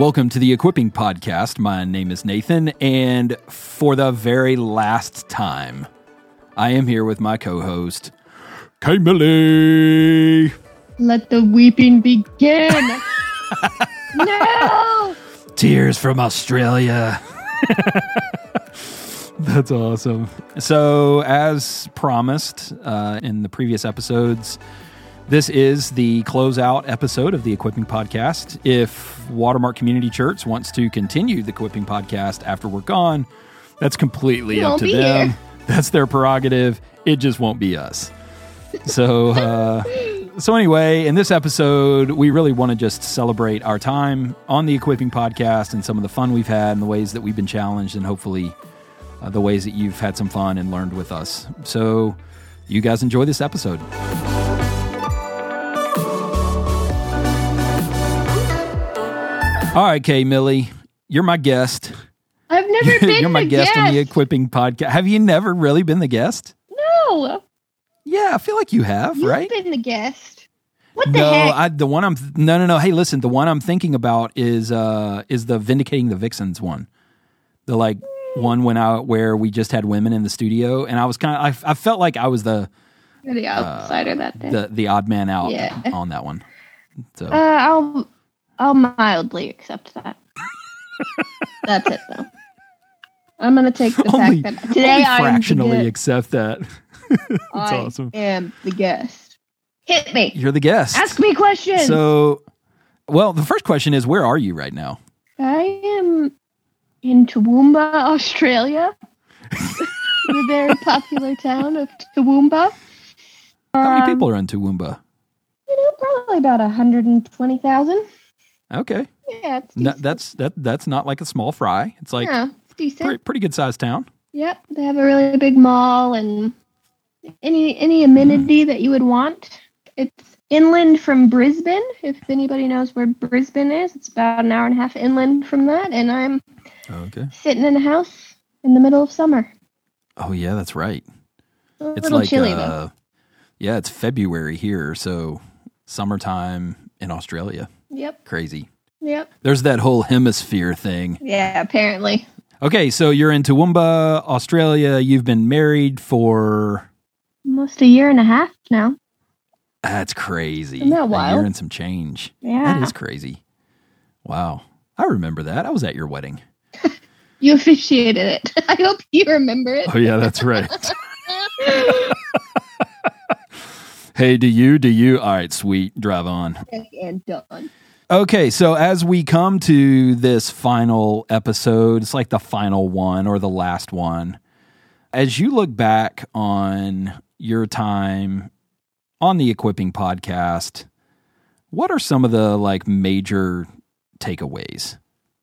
Welcome to the Equipping Podcast. My name is Nathan, and for the very last time, I am here with my co host, Kay Millie. Let the weeping begin. no. Tears from Australia. That's awesome. So, as promised uh, in the previous episodes, this is the closeout episode of the Equipping Podcast. If Watermark Community Church wants to continue the Equipping Podcast after we're gone, that's completely up to them. here. That's their prerogative. It just won't be us. So, uh, so anyway, in this episode, we really want to just celebrate our time on the Equipping Podcast and some of the fun we've had and the ways that we've been challenged, and hopefully uh, the ways that you've had some fun and learned with us. So, you guys enjoy this episode. All right, Kay Millie, you're my guest. I've never been you're my the guest, guest. on the Equipping Podcast. Have you never really been the guest? no, Yeah, I feel like you have, you've right? been the guest. What the no, heck? I, the one I'm no no no. Hey, listen, the one I'm thinking about is uh is the vindicating the vixens one, the like one when I where we just had women in the studio, and I was kind of I, I felt like I was the You're the outsider that day. the the odd man out Yeah. on that one. So uh, I'll I'll mildly accept that. That's it though. I'm gonna take the only, fact that today I fractionally accept that. That's I awesome. am the guest. Hit me. You're the guest. Ask me questions. So, well, the first question is, where are you right now? I am in Toowoomba, Australia. the very popular town of Toowoomba. How many Um, people are in Toowoomba? You know, probably about 120,000. Okay, Yeah, it's No, that's that that's not like a small fry. It's like yeah, it's decent. pretty, pretty good sized town. Yep, they have a really big mall and any any amenity that you would want. It's inland from Brisbane. If anybody knows where Brisbane is, it's about an hour and a half inland from that. And I'm Okay. sitting in a house in the middle of summer. Oh yeah, that's right. A It's little like chilly uh, though. yeah, it's February here, so summertime in Australia. Yep, Crazy. yep. There's that whole hemisphere thing. Yeah, apparently. Okay, so you're in Toowoomba, Australia. You've been married for Almost a year and a half now. that's crazy. Isn't that A year wild? and some change. Yeah. That is crazy. Wow. I remember that. I was at your wedding. You officiated it. I hope you remember it. Oh yeah, that's right. hey, do you? Do you? All right, sweet. Drive on. and done. Okay, so as we come to this final episode, it's like the final one or the last one. As you look back on your time on the Equipping podcast, what are some of the like major takeaways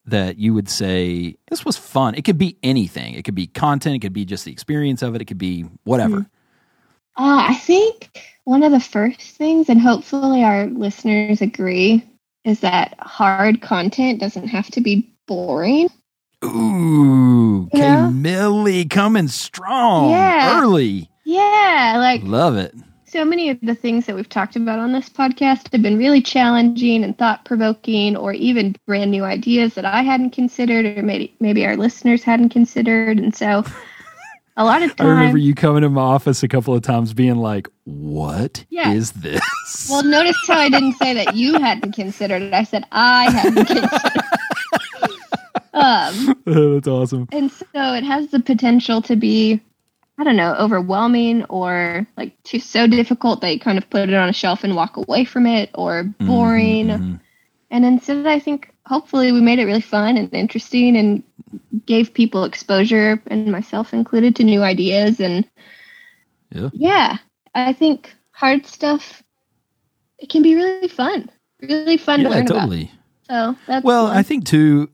that you would say this was fun? It could be anything. It could be content, it could be just the experience of it, it could be whatever. Hmm. Uh, I think one of the first things, and hopefully our listeners agree, is that hard content doesn't have to be boring. Ooh, K. Millie coming strong Yeah. early. Yeah, like Love it. so many of the things that we've talked about on this podcast have been really challenging and thought provoking, or even brand new ideas that I hadn't considered, or maybe maybe our listeners hadn't considered. And so, a lot of times. I remember you coming to my office a couple of times being like, "What is Yeah. this? well, notice how I didn't say that you hadn't considered it. I said I hadn't considered. It. Um, That's awesome. and so it has the potential to be i don't know overwhelming or like too so difficult that you kind of put it on a shelf and walk away from it or boring Mhm. and instead i think hopefully we made it really fun and interesting and gave people exposure and myself included to new ideas and Yeah. yeah i think hard stuff it can be really fun really fun to learn totally. about so that's Well, one. I think too,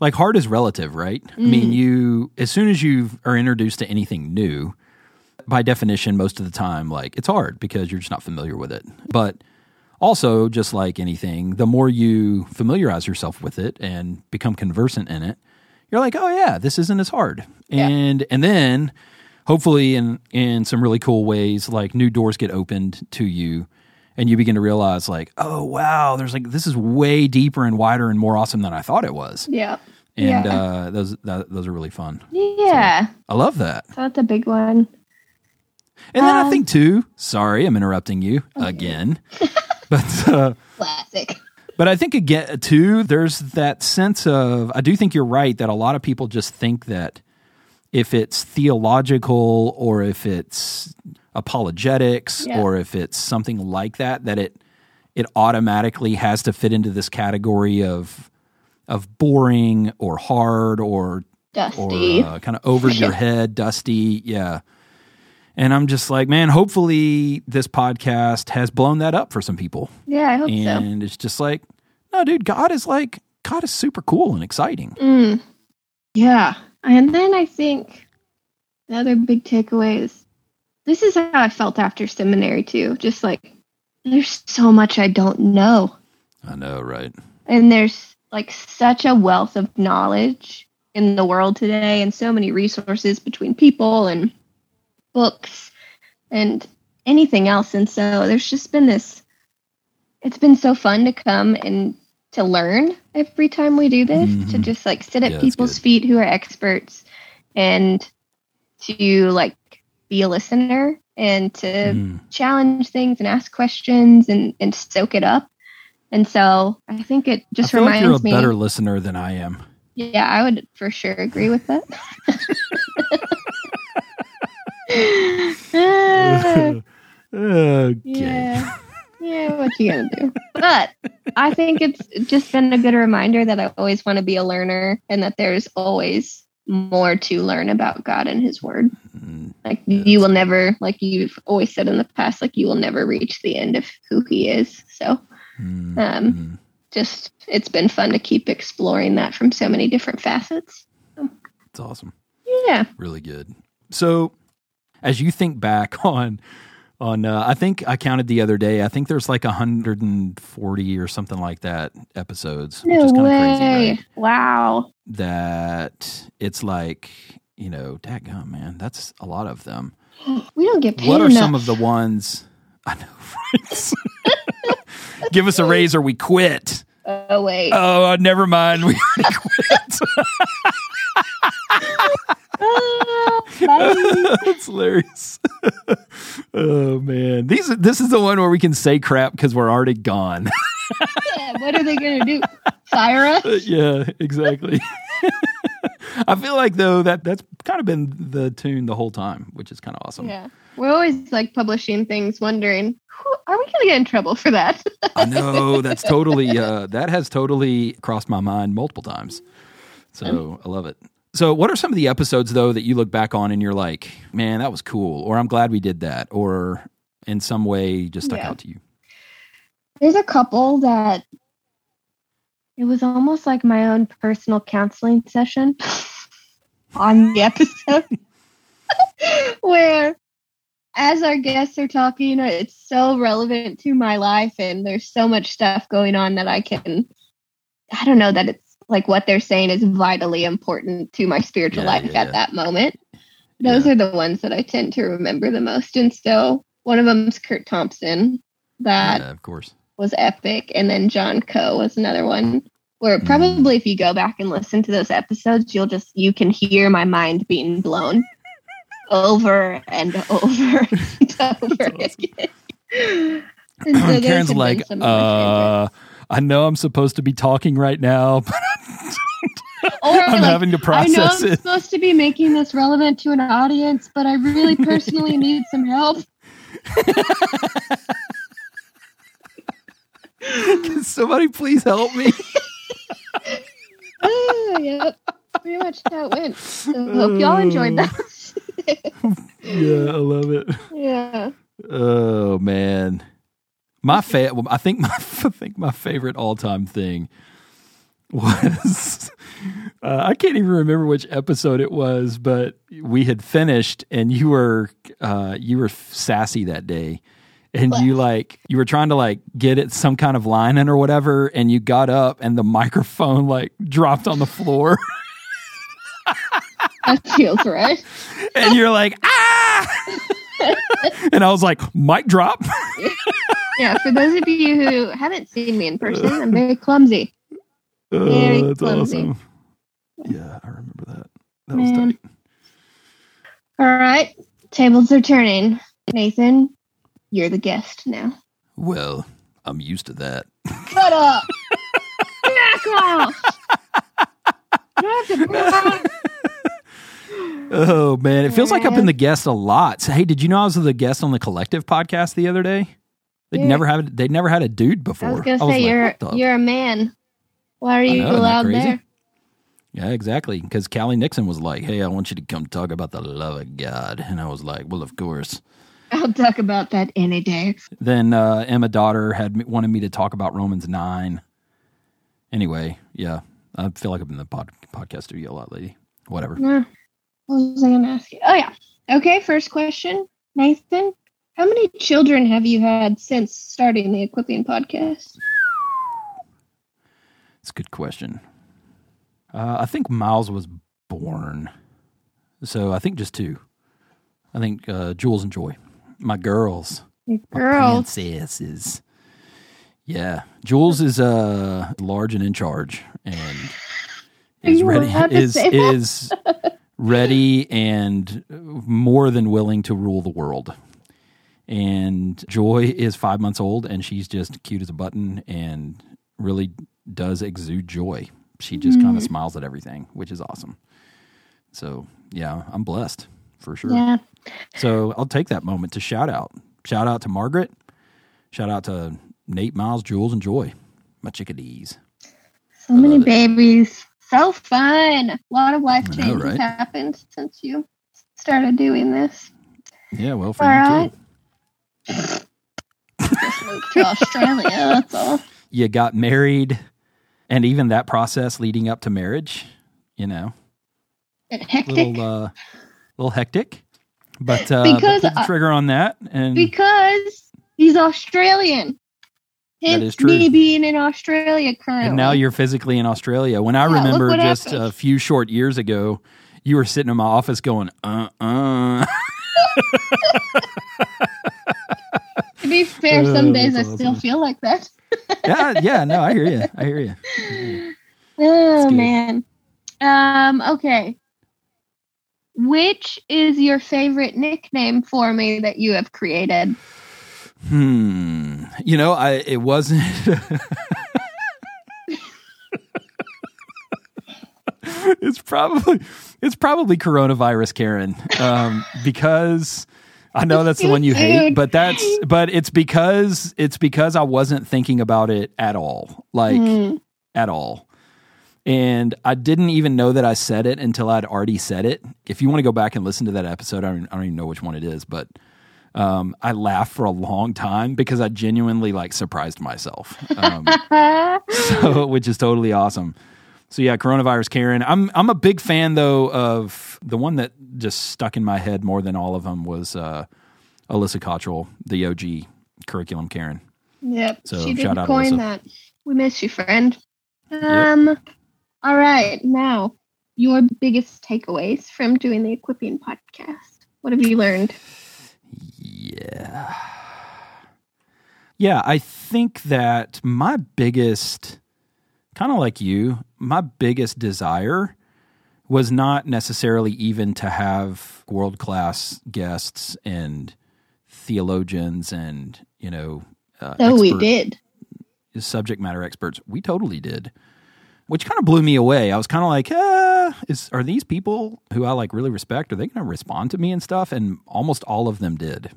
like hard is relative, right? I Mm. mean, you as soon as you are introduced to anything new, by definition, most of the time, like it's hard because you're just not familiar with it. But also, just like anything, the more you familiarize yourself with it and become conversant in it, you're like, oh yeah, this isn't as hard. Yeah. And and then hopefully in in some really cool ways, like new doors get opened to you and you begin to realize like, oh wow, there's like this is way deeper and wider and more awesome than I thought it was. Yeah. And Yeah. uh, those that, those are really fun. Yeah. I love that. So that's a big one. And then I Um, think too. Sorry, I'm interrupting you again. but uh, Classic. but I think again too. There's that sense of I do think you're right that a lot of people just think that if it's theological or if it's apologetics Yeah. or if it's something like that that it it automatically has to fit into this category of of boring or hard or Dusty. or uh, kind of over your head, dusty. Yeah. And I'm just like, man, hopefully this podcast has blown that up for some people. yeah, I hope so. And it's just like, no, dude, God is like, God is super cool and exciting. Mm. Yeah. And then I think the other big takeaway is this is how I felt after seminary too. Just like there's so much I don't know. I know, right? And there's like such a wealth of knowledge in the world today and so many resources between people and books and anything else. And so there's just been this it's been so fun to come and to learn every time we do this, to Mhm. just like sit at Yeah, people's feet who are experts and to like be a listener and to Mm. challenge things and ask questions and, and soak it up. And so I think it just feel like reminds you're a me. better listener than I am. Yeah, I would for sure agree with that. Okay. yeah. Yeah, what you gonna do? But I think it's just been a good reminder that I always want to be a learner and that there's always more to learn about God and his word. Mm, Like you will never like you've always said in the past, like you will never reach the end of who he is. So mm, Um, just it's been fun to keep exploring that from so many different facets. It's awesome. Yeah. really good. So, as you think back on on, uh, I think I counted the other day. I think there's like 140 or something like that episodes, which No is kind of way. crazy. Right? Wow. That it's like you know, dadgum, man, that's a lot of them. We don't get paid what are enough. some of the ones? I know. Give us a raise or we quit. Oh wait. Oh, never mind. We already quit. Ah, bye. That's hilarious. oh man, these this is the one where we can say crap because we're already gone. Yeah, what are they gonna do? Fire us? yeah, exactly. I feel like though that that's kind of been the tune the whole time, which is kind of awesome. Yeah. We're always like publishing things, wondering, are we gonna get in trouble for that? I know that's totally uh, that has totally crossed my mind multiple times. So I love it. So, what are some of the episodes though that you look back on and you're like, man, that was cool, or I'm glad we did that, or in some way just stuck Yeah. out to you? There's a couple that it was almost like my own personal counseling session on the episode where as our guests are talking it's so relevant to my life and there's so much stuff going on that I can I don't know that it's like what they're saying is vitally important to my spiritual Yeah, life yeah, at yeah. that moment. Those are the ones that I tend to remember the most. And so one of them's Kurt Thompson that of course. was epic. And then John Coe was another one where Mm. probably if you go back and listen to those episodes, you'll just you can hear my mind being blown over and over and over again. And so Karen's like, some of my uh, I know I'm supposed to be talking right now, but I'm like, having to process it. I know I'm it. supposed to be making this relevant to an audience, but I really personally need some help. Can somebody please help me? Oh, yep. Pretty much how it went. So hope y'all enjoyed that. yeah, I love it. yeah. Oh man, my fa- I think my I think my favorite all time thing was uh, I can't even remember which episode it was, but we had finished and you were uh, you were sassy that day. And you like you were trying to like get it some kind of line in or whatever, and you got up and the microphone like dropped on the floor, That feels right. and you're like ah, and I was like mic drop. Yeah, for those of you who haven't seen me in person, I'm very clumsy. Oh, very oh, that's clumsy. awesome. Yeah, I remember that. That was Man. tight. All right, tables are turning. Nathan, you're the guest now. Well, I'm used to that. Shut up. Back off. You don't have to brag. Oh man, it feels like I've been the guest a lot. So, hey, did you know I was the guest on the Collective podcast the other day? They'd Yeah. never had they'd never had a dude before. I was gonna say like, you're you're a man. Why are you know, allowed there? Yeah, exactly. Because Callie Nixon was like, "Hey, I want you to come talk about the love of God," and I was like, "Well, of course." I'll talk about that any day. Then uh, Emma Daughter had wanted me to talk about Romans nine. Anyway, yeah, I feel like I've been in the pod, podcast studio a lot lately. Whatever. Yeah. What was I gonna ask you? Oh yeah. Okay, first question. Nathan, how many children have you had since starting the equipping podcast? It's a good question. Uh, I think Miles was born, so I think just two. I think uh, Jules and Joy, my girls. My Girls. princesses. Yeah, Jules is uh large and in charge, and is ready is is ready and more than willing to rule the world. And Joy is five months old, and she's just cute as a button, and really does exude joy. She just kind Mm. of smiles at everything, which is awesome. So yeah, I'm blessed for sure. Yeah. So I'll take that moment to shout out. Shout out to Margaret. Shout out to Nate, Miles, Jules, and Joy, my chickadees. So many babies. So fun. A lot of life I know, changes right? happened since you started doing this. Yeah, well, for All you right. too. Just moved to Australia, that's all. You got married, and even that process leading up to marriage, you know, a hectic. little, uh, little hectic. But uh, Because but trigger on that, and because he's Australian. Hence is true. me being in Australia currently. and now you're physically in Australia. When I Yeah, remember just happened. a few short years ago, you were sitting in my office going, uh uh. to be fair, some days I still feel like that. yeah, yeah, no, I hear you. I hear you. Oh man. Um, okay. Which is your favorite nickname for me that you have created? Hmm. You know, I it wasn't. it's probably it's probably coronavirus, Karen, um, because I know that's the one you hate, but that's but it's because it's because I wasn't thinking about it at all, like Hmm. at all. And I didn't even know that I said it until I'd already said it. If you want to go back and listen to that episode, I don't, I don't even know which one it is, but um, I laughed for a long time because I genuinely like surprised myself, um, so, which is totally awesome. So yeah, coronavirus Karen. I'm I'm a big fan though of the one that just stuck in my head more than all of them was uh, Alyssa Cottrell, the OG curriculum Karen. Yep. So, she did shout out, coin Alyssa. that. We miss you, friend. Um all right, now your biggest takeaways from doing the equipping podcast. What have you learned? Yeah. Yeah, I think that my biggest, kind of like you, my biggest desire was not necessarily even to have world class guests and theologians and, you know, uh, we expert- did. subject matter experts. We totally did, which kind of blew me away. I was kind of like, ah, is are these people who I like really respect? Are they going to respond to me and stuff? And almost all of them did.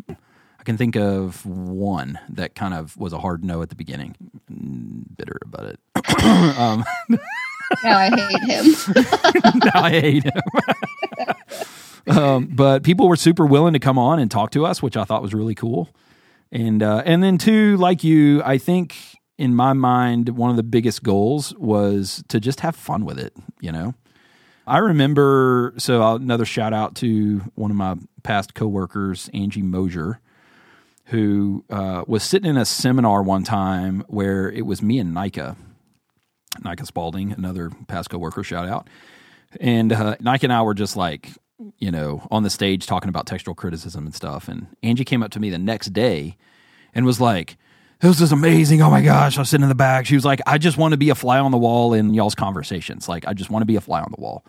I can think of one that kind of was a hard no at the beginning. Mm, Bitter about it. um, Now I hate him. now I hate him. um, but people were super willing to come on and talk to us, which I thought was really cool. And uh, and then two, like you, I think in my mind, one of the biggest goals was to just have fun with it. You know, I remember. So another shout out to one of my past coworkers, Angie Mosier, who uh, was sitting in a seminar one time where it was me and Nika, Nika Spalding, another past coworker, shout out. And uh, Nika and I were just like, you know, on the stage talking about textual criticism and stuff. And Angie came up to me the next day and was like, this is amazing. Oh my gosh. I was sitting in the back. She was like, I just want to be a fly on the wall in y'all's conversations. Like, I just want to be a fly on the wall.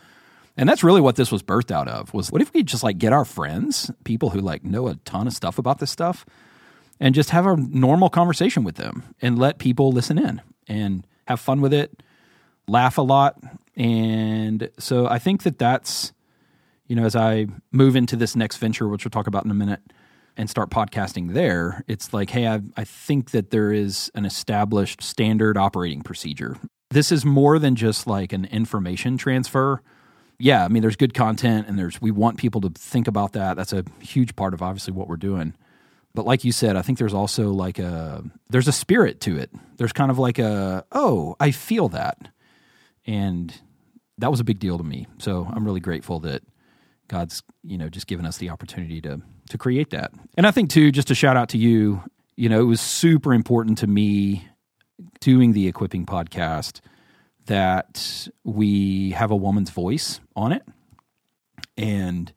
And that's really what this was birthed out of was what if we just like get our friends, people who like know a ton of stuff about this stuff, and just have a normal conversation with them and let people listen in and have fun with it, laugh a lot. And so I think that that's, you know, as I move into this next venture, which we'll talk about in a minute, and start podcasting there, it's like, hey, I, I think that there is an established standard operating procedure. This is more than just like an information transfer yeah, I mean, there's good content, and there's we want people to think about that. That's a huge part of obviously what we're doing. But like you said, I think there's also like a there's a spirit to it. There's kind of like a oh, I feel that, and that was a big deal to me. So I'm really grateful that God's you know just given us the opportunity to to create that. And I think too, just a shout out to you. You know, it was super important to me doing the equipping podcast that we have a woman's voice on it. And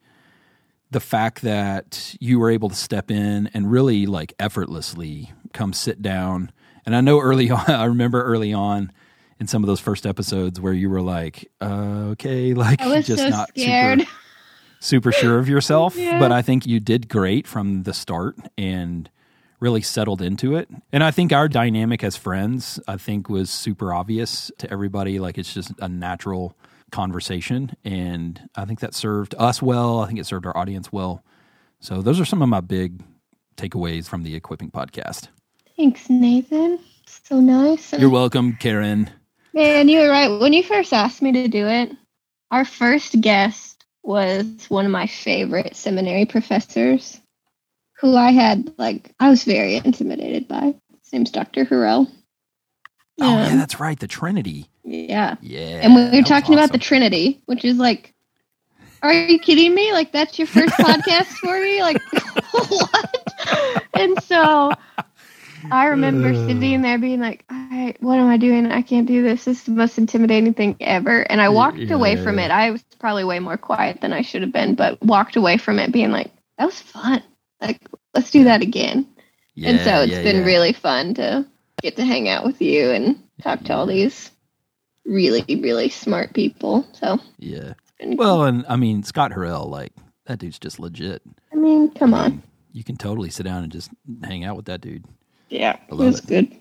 the fact that you were able to step in and really like effortlessly come sit down. And I know early on, I remember early on in some of those first episodes where you were like, uh, okay, like just so not scared. super, super sure of yourself. Yeah. But I think you did great from the start. And really settled into it. And I think our dynamic as friends, I think, was super obvious to everybody. Like it's just a natural conversation. And I think that served us well. I think it served our audience well. So those are some of my big takeaways from the equipping podcast. Thanks, Nathan. So nice. You're welcome, Karen. Man, you were right. When you first asked me to do it, our first guest was one of my favorite seminary professors who I had, like, I was very intimidated by. His name's Dr. Horrell. Oh, yeah, that's right. The Trinity. Yeah. Yeah. And we were talking about the. Trinity, which is like, are you kidding me? Like, that's your first podcast for me? Like, what? And so I remember sitting there being like, right, what am I doing? I can't do this. This is the most intimidating thing ever. And I walked Yeah, away from it. I was probably way more quiet than I should have been, but walked away from it being like, that was fun. Like, let's do that again. Yeah, and so it's yeah, been yeah. really fun to get to hang out with you and talk to all these really, really smart people. So, Yeah. it's Well, and I mean, Scott Horrell, like, that dude's just legit. I mean, come on. You can totally sit down and just hang out with that dude. Yeah, I it was it. good.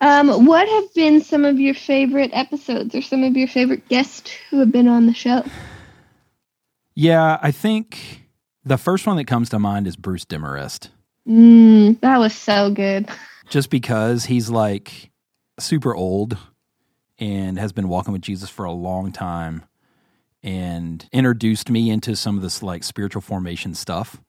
Um, what have been some of your favorite episodes or some of your favorite guests who have been on the show? Yeah, I think the first one that comes to mind is Bruce Demarest. Mm, that was so good. just because he's like super old and has been walking with Jesus for a long time and introduced me into some of this like spiritual formation stuff.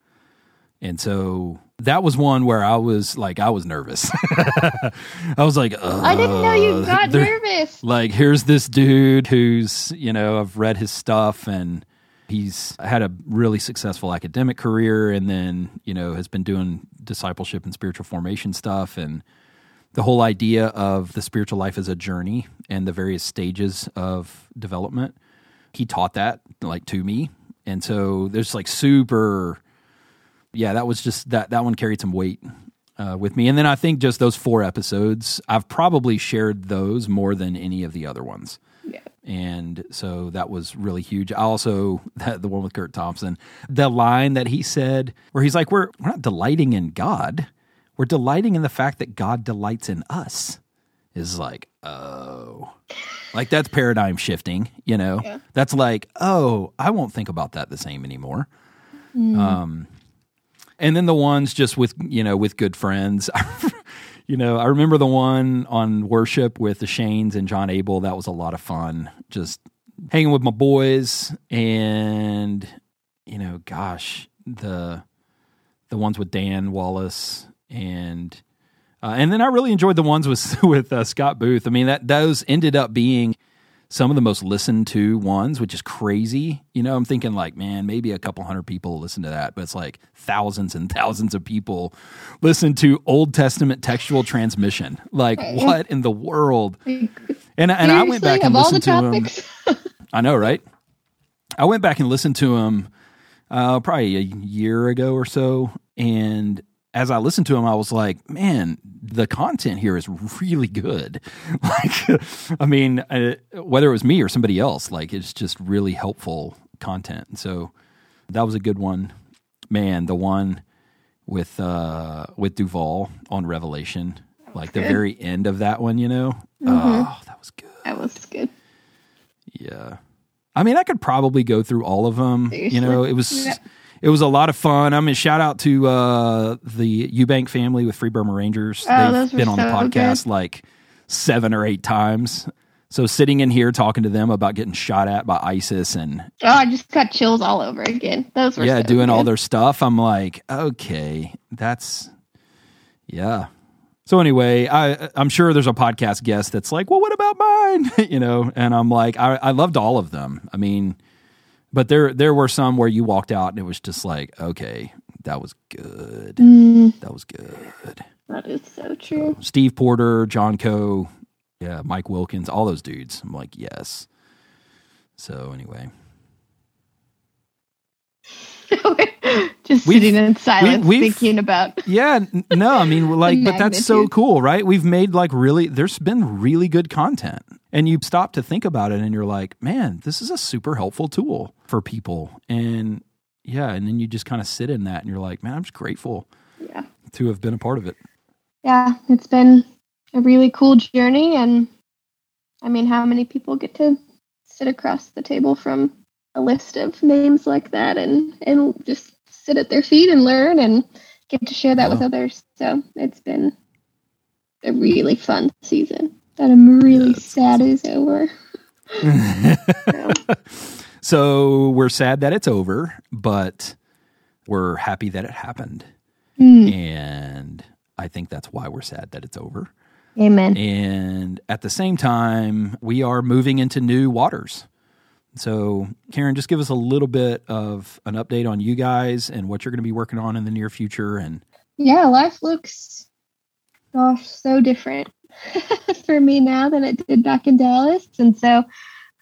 And so that was one where I was like, I was nervous. I was like, I didn't know you "Ugh, got nervous. like here's this dude who's you know i've read his stuff and he's had a really successful academic career and then you know has been doing discipleship and spiritual formation stuff. And the whole idea of the spiritual life as a journey and the various stages of development he taught that like to me. And so there's like super yeah that was just that that one carried some weight uh, with me. And then i think just those four episodes i've probably shared those more than any of the other ones Yeah. and so that was really huge. I also that, the one with kurt thompson the line that he said where he's like we're, we're not delighting in god. We're delighting in the fact that god delights in us. Is like oh. Like that's paradigm shifting you know? Yeah. that's like oh i won't think about that the same anymore. Um and then the ones just with you know with good friends you know i remember the one on worship with the shanes and john abel. That was a lot of fun just hanging with my boys. And you know gosh the the ones with dan wallace and uh, and then i really enjoyed the ones with with uh, scott booth. I mean that those ended up being some of the most listened to ones, which is crazy. You know, I'm thinking like, man, maybe a couple hundred people listen to that, but it's like thousands and thousands of people listen to Old Testament textual transmission. Like, what in the world? And and I went back and of all the listened to him. I know, right? I went back and listened to him uh, probably a year ago or so, and as I listened to them, I was like, man, the content here is really good. like, I mean, uh, whether it was me or somebody else, like it's just really helpful content. And so that was a good one. Man, the one with uh with Duvall on Revelation, like the good. very end of that one, you know. Mhm. Oh, that was good. That was good. Yeah. I mean, I could probably go through all of them. You know, it was Yep. It was a lot of fun. I mean, shout out to uh, the Eubank family with Free Burma Rangers. Oh, They've been on the so podcast like seven or eight times. So sitting in here talking to them about getting shot at by ISIS and Oh, I just got chills all over again. Those were yeah, so doing all their stuff. I'm like, okay, that's yeah. So anyway, I I'm sure there's a podcast guest that's like, well, what about mine? you know, and I'm like, I, I loved all of them. I mean, but there there were some where you walked out and it was just like, okay, that was good. Mm, That was good. that is so true. Steve Porter, John Coe, yeah, Mike Wilkins, all those dudes. I'm like, yes. So anyway, just We've- sitting in silence, we've- thinking about. yeah, no, I mean, like, but that's so cool, right? We've made like really, there's been really good content, and you stop to think about it, and you're like, man, this is a super helpful tool for people, and yeah, and then you just kind of sit in that, and you're like, man, I'm just grateful Yeah, to have been a part of it. yeah, it's been a really cool journey, and I mean, how many people get to sit across the table from a list of names like that, and and just sit at their feet and learn, and get to share that with others. So it's been a really fun season that I'm really Yes. sad is over. So, so we're sad that it's over, but we're happy that it happened. mm, And I think that's why we're sad that it's over. amen. And at the same time, we are moving into new waters. So, Karen, just give us a little bit of an update on you guys and what you're going to be working on in the near future. And yeah, life looks, gosh, so different for me now than it did back in Dallas. And so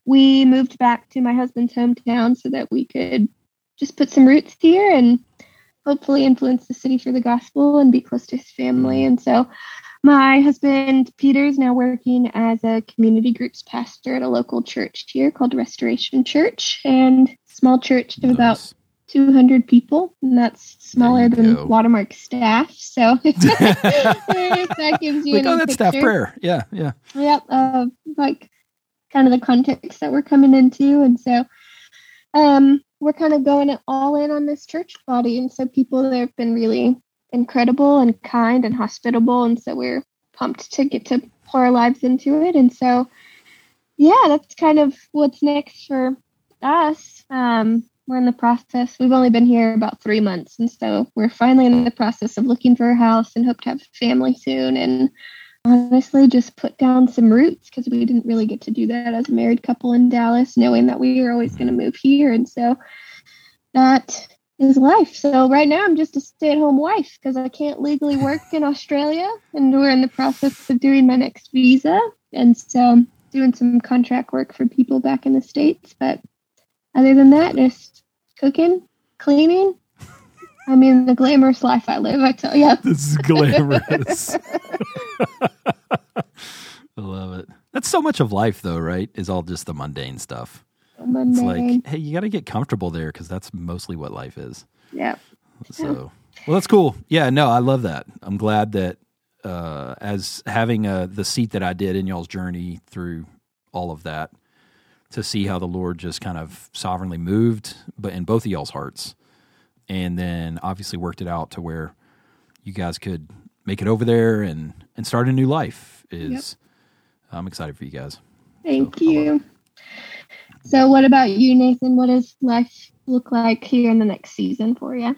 we moved back to my husband's hometown so that we could just put some roots here and hopefully influence the city for the gospel and be close to his family. Mm-hmm. And so my husband Peter is now working as a community groups pastor at a local church here called Restoration Church and small church of about 200 people, and that's smaller than go. Watermark staff. So that gives you like, oh, that's staff picture. prayer. Yeah, yeah. Yep, uh, like kind of the context that we're coming into, and so um, we're kind of going all in on this church body, and so people there have been really incredible and kind and hospitable, and so we're pumped to get to pour our lives into it, and so yeah, that's kind of what's next for us. Um, we're in the process. We've only been here about three months, and so we're finally in the process of looking for a house and hope to have family soon. And honestly, just put down some roots because we didn't really get to do that as a married couple in Dallas, knowing that we were always going to move here. And so that is life. So right now, I'm just a stay-at-home wife because I can't legally work in Australia, and we're in the process of doing my next visa, and so doing some contract work for people back in the states. But other than that, just cooking, cleaning. I mean, the glamorous life I live, I tell you. This is glamorous. I love it. That's so much of life, though, right? Is all just the mundane stuff. It's like, hey, you got to get comfortable there because that's mostly what life is. yeah. So, well, that's cool. Yeah, no, I love that. I'm glad that uh, as having uh, the seat that I did in y'all's journey through all of that, to see how the Lord just kind of sovereignly moved, but in both of y'all's hearts, and then obviously worked it out to where you guys could make it over there and and start a new life. Is I'm excited for you guys. Thank So, you. So, what about you, Nathan? What does life look like here in the next season for you?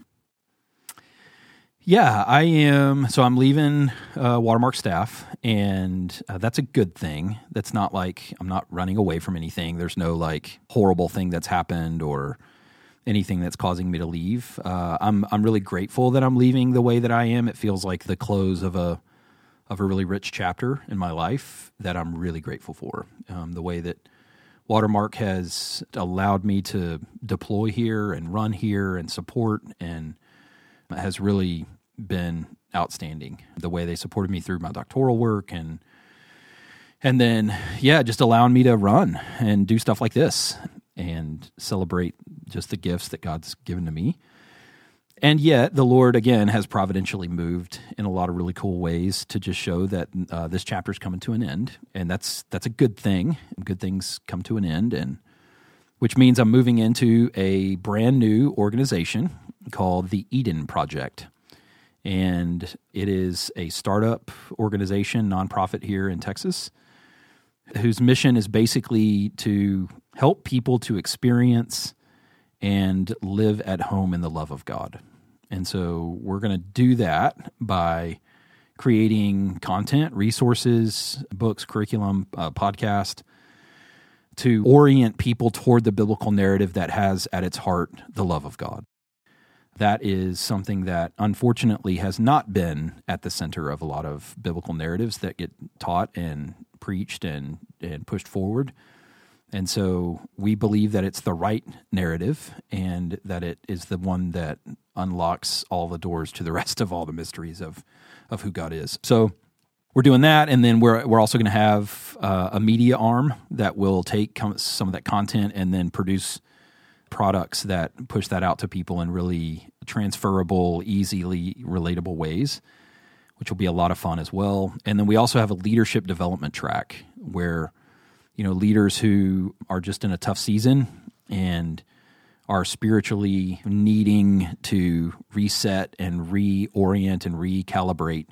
Yeah, I am. So I'm leaving uh, Watermark staff, and uh, that's a good thing. That's not like I'm not running away from anything. There's no like horrible thing that's happened or anything that's causing me to leave. Uh, I'm I'm really grateful that I'm leaving the way that I am. It feels like the close of a of a really rich chapter in my life that I'm really grateful for. Um, the way that Watermark has allowed me to deploy here and run here and support and has really been outstanding. The way they supported me through my doctoral work and and then yeah, just allowing me to run and do stuff like this and celebrate just the gifts that God's given to me. And yet, the Lord again has providentially moved in a lot of really cool ways to just show that uh, this chapter is coming to an end, and that's that's a good thing. Good things come to an end, and which means I'm moving into a brand new organization called the Eden Project. And it is a startup organization, nonprofit here in Texas, whose mission is basically to help people to experience and live at home in the love of God. And so we're going to do that by creating content, resources, books, curriculum, uh, podcast to orient people toward the biblical narrative that has at its heart the love of God. That is something that unfortunately has not been at the center of a lot of biblical narratives that get taught and preached and, and pushed forward. And so we believe that it's the right narrative and that it is the one that unlocks all the doors to the rest of all the mysteries of, of who God is. So we're doing that, and then we're we're also going to have uh, a media arm that will take some of that content and then produce products that push that out to people in really transferable, easily relatable ways, which will be a lot of fun as well. And then we also have a leadership development track where you know leaders who are just in a tough season and are spiritually needing to reset and reorient and recalibrate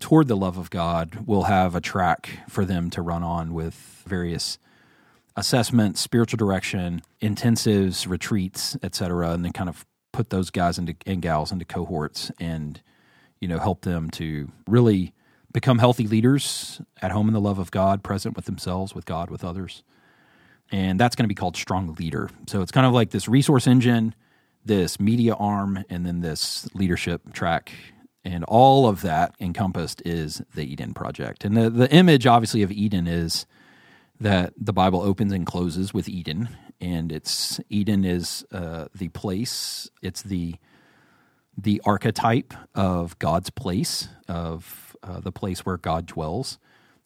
toward the love of God, we'll have a track for them to run on with various assessments, spiritual direction, intensives, retreats, etc., and then kind of put those guys into, and gals into cohorts and you know help them to really become healthy leaders at home in the love of God, present with themselves, with God, with others. And that's going to be called Strong Leader. So it's kind of like this resource engine, this media arm, and then this leadership track and all of that encompassed is the Eden project. And the, the image, obviously, of Eden is that the Bible opens and closes with Eden, and it's Eden is uh, the place. It's the the archetype of God's place, of uh, the place where God dwells,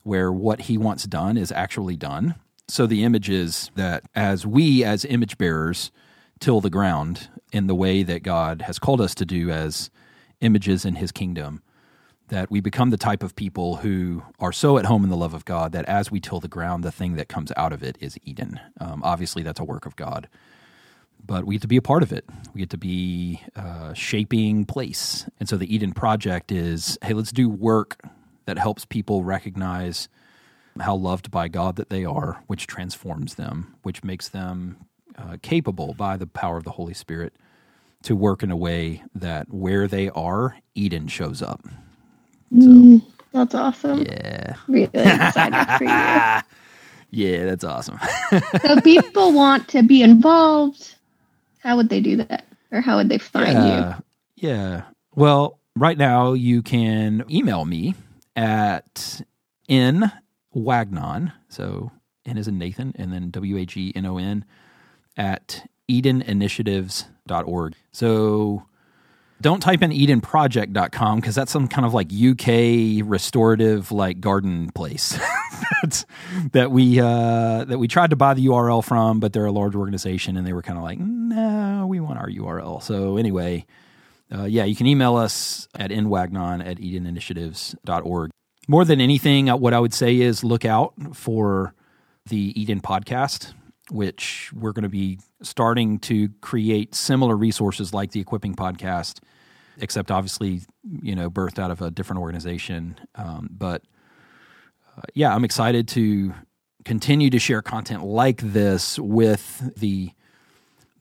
where what He wants done is actually done. So the image is that as we, as image bearers, till the ground in the way that God has called us to do as images in his kingdom that we become the type of people who are so at home in the love of God that as we till the ground, the thing that comes out of it is Eden. Um, obviously, that's a work of God, but we get to be a part of it. We get to be uh, shaping place. And so the Eden Project is hey, let's do work that helps people recognize how loved by God that they are, which transforms them, which makes them uh, capable by the power of the Holy Spirit to work in a way that where they are, Eden shows up. So, mm, that's awesome. Yeah. Really excited for you. Yeah, that's awesome. so people want to be involved. How would they do that? Or how would they find yeah, you? Yeah. Well, right now you can email me at n wagnon. So N is in Nathan and then W A G N O N at edeninitiatives.org. So don't type in edenproject.com because that's some kind of like UK restorative like garden place that we uh, that we tried to buy the URL from, but they're a large organization and they were kind of like, no, we want our URL. So anyway, uh, yeah, you can email us at nwagnon at edeninitiatives.org. More than anything, uh, what I would say is look out for the Eden podcast which we're going to be starting to create similar resources like the Equipping Podcast, except obviously, you know, birthed out of a different organization. Um, but uh, yeah, I'm excited to continue to share content like this with the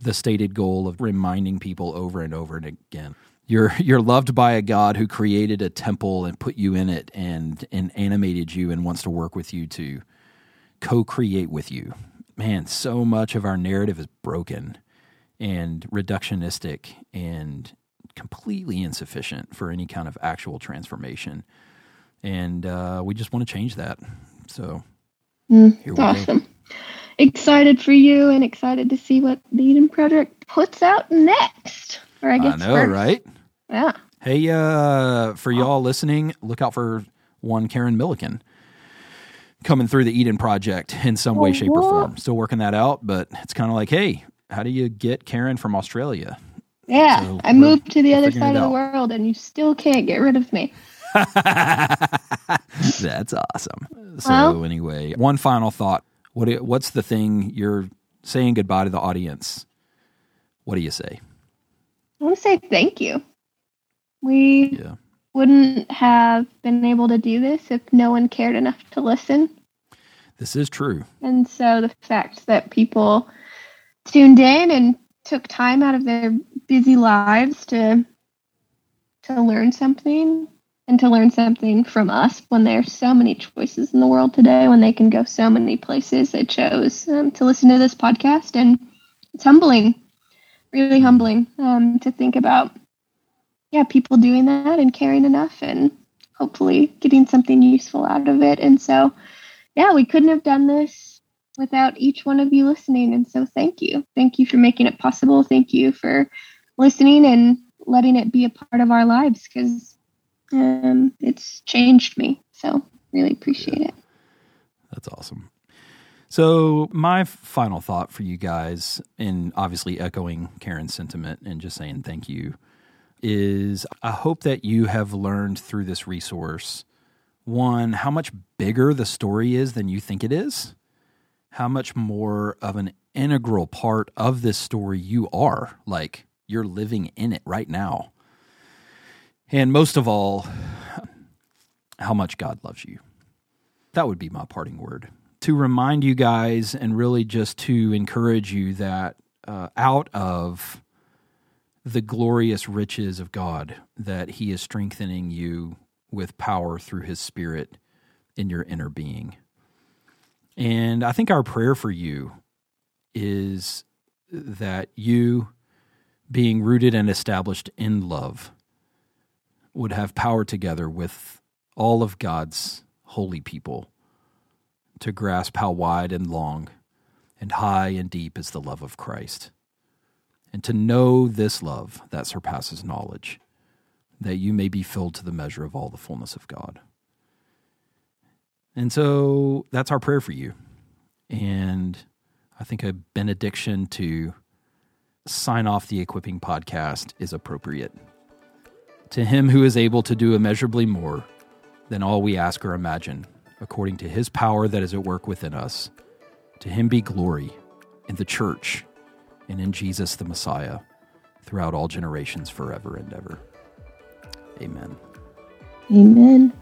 the stated goal of reminding people over and over and again you're you're loved by a God who created a temple and put you in it and and animated you and wants to work with you to co-create with you man, so much of our narrative is broken and reductionistic and completely insufficient for any kind of actual transformation. And uh, we just want to change that. So, mm, awesome. Go. Excited for you and excited to see what the Eden Project puts out next. Or I guess I know, first. right? Yeah. Hey, uh, for y'all listening, look out for one Karen Milliken coming through the Eden Project in some way, shape, or form. Still working that out, but it's kind of like, hey, how do you get Karen from Australia? Yeah, So I moved to the other side of the world, and you still can't get rid of me. That's awesome. So Well- anyway, one final thought. What what's the thing you're saying goodbye to the audience? What do you say? I want to say thank you. We Yeah. wouldn't have been able to do this if no one cared enough to listen. This is true. And so the fact that people tuned in and took time out of their busy lives to to learn something and to learn something from us when there's so many choices in the world today when they can go so many places. They chose um, to listen to this podcast and it's humbling really humbling um, to think about yeah people doing that and caring enough and hopefully getting something useful out of it. And so yeah, we couldn't have done this without each one of you listening. And so thank you. Thank you for making it possible. Thank you for listening and letting it be a part of our lives because um, it's changed me. So really appreciate it. That's awesome. So, my final thought for you guys, and obviously echoing Karen's sentiment and just saying thank you, is I hope that you have learned through this resource one, how much bigger the story is than you think it is, how much more of an integral part of this story you are. Like, you're living in it right now. And most of all, how much God loves you. That would be my parting word. To remind you guys and really just to encourage you that uh, out of the glorious riches of God, that He is strengthening you with power through His Spirit in your inner being. And I think our prayer for you is that you, being rooted and established in love, would have power together with all of God's holy people to grasp how wide and long and high and deep is the love of Christ, and to know this love that surpasses knowledge, that you may be filled to the measure of all the fullness of God. And so that's our prayer for you. And I think a benediction to sign off the Equipping Podcast is appropriate. To him who is able to do immeasurably more than all we ask or imagine, according to his power that is at work within us, to him be glory in the church and in Jesus the Messiah throughout all generations, forever and ever. Amen. Amen.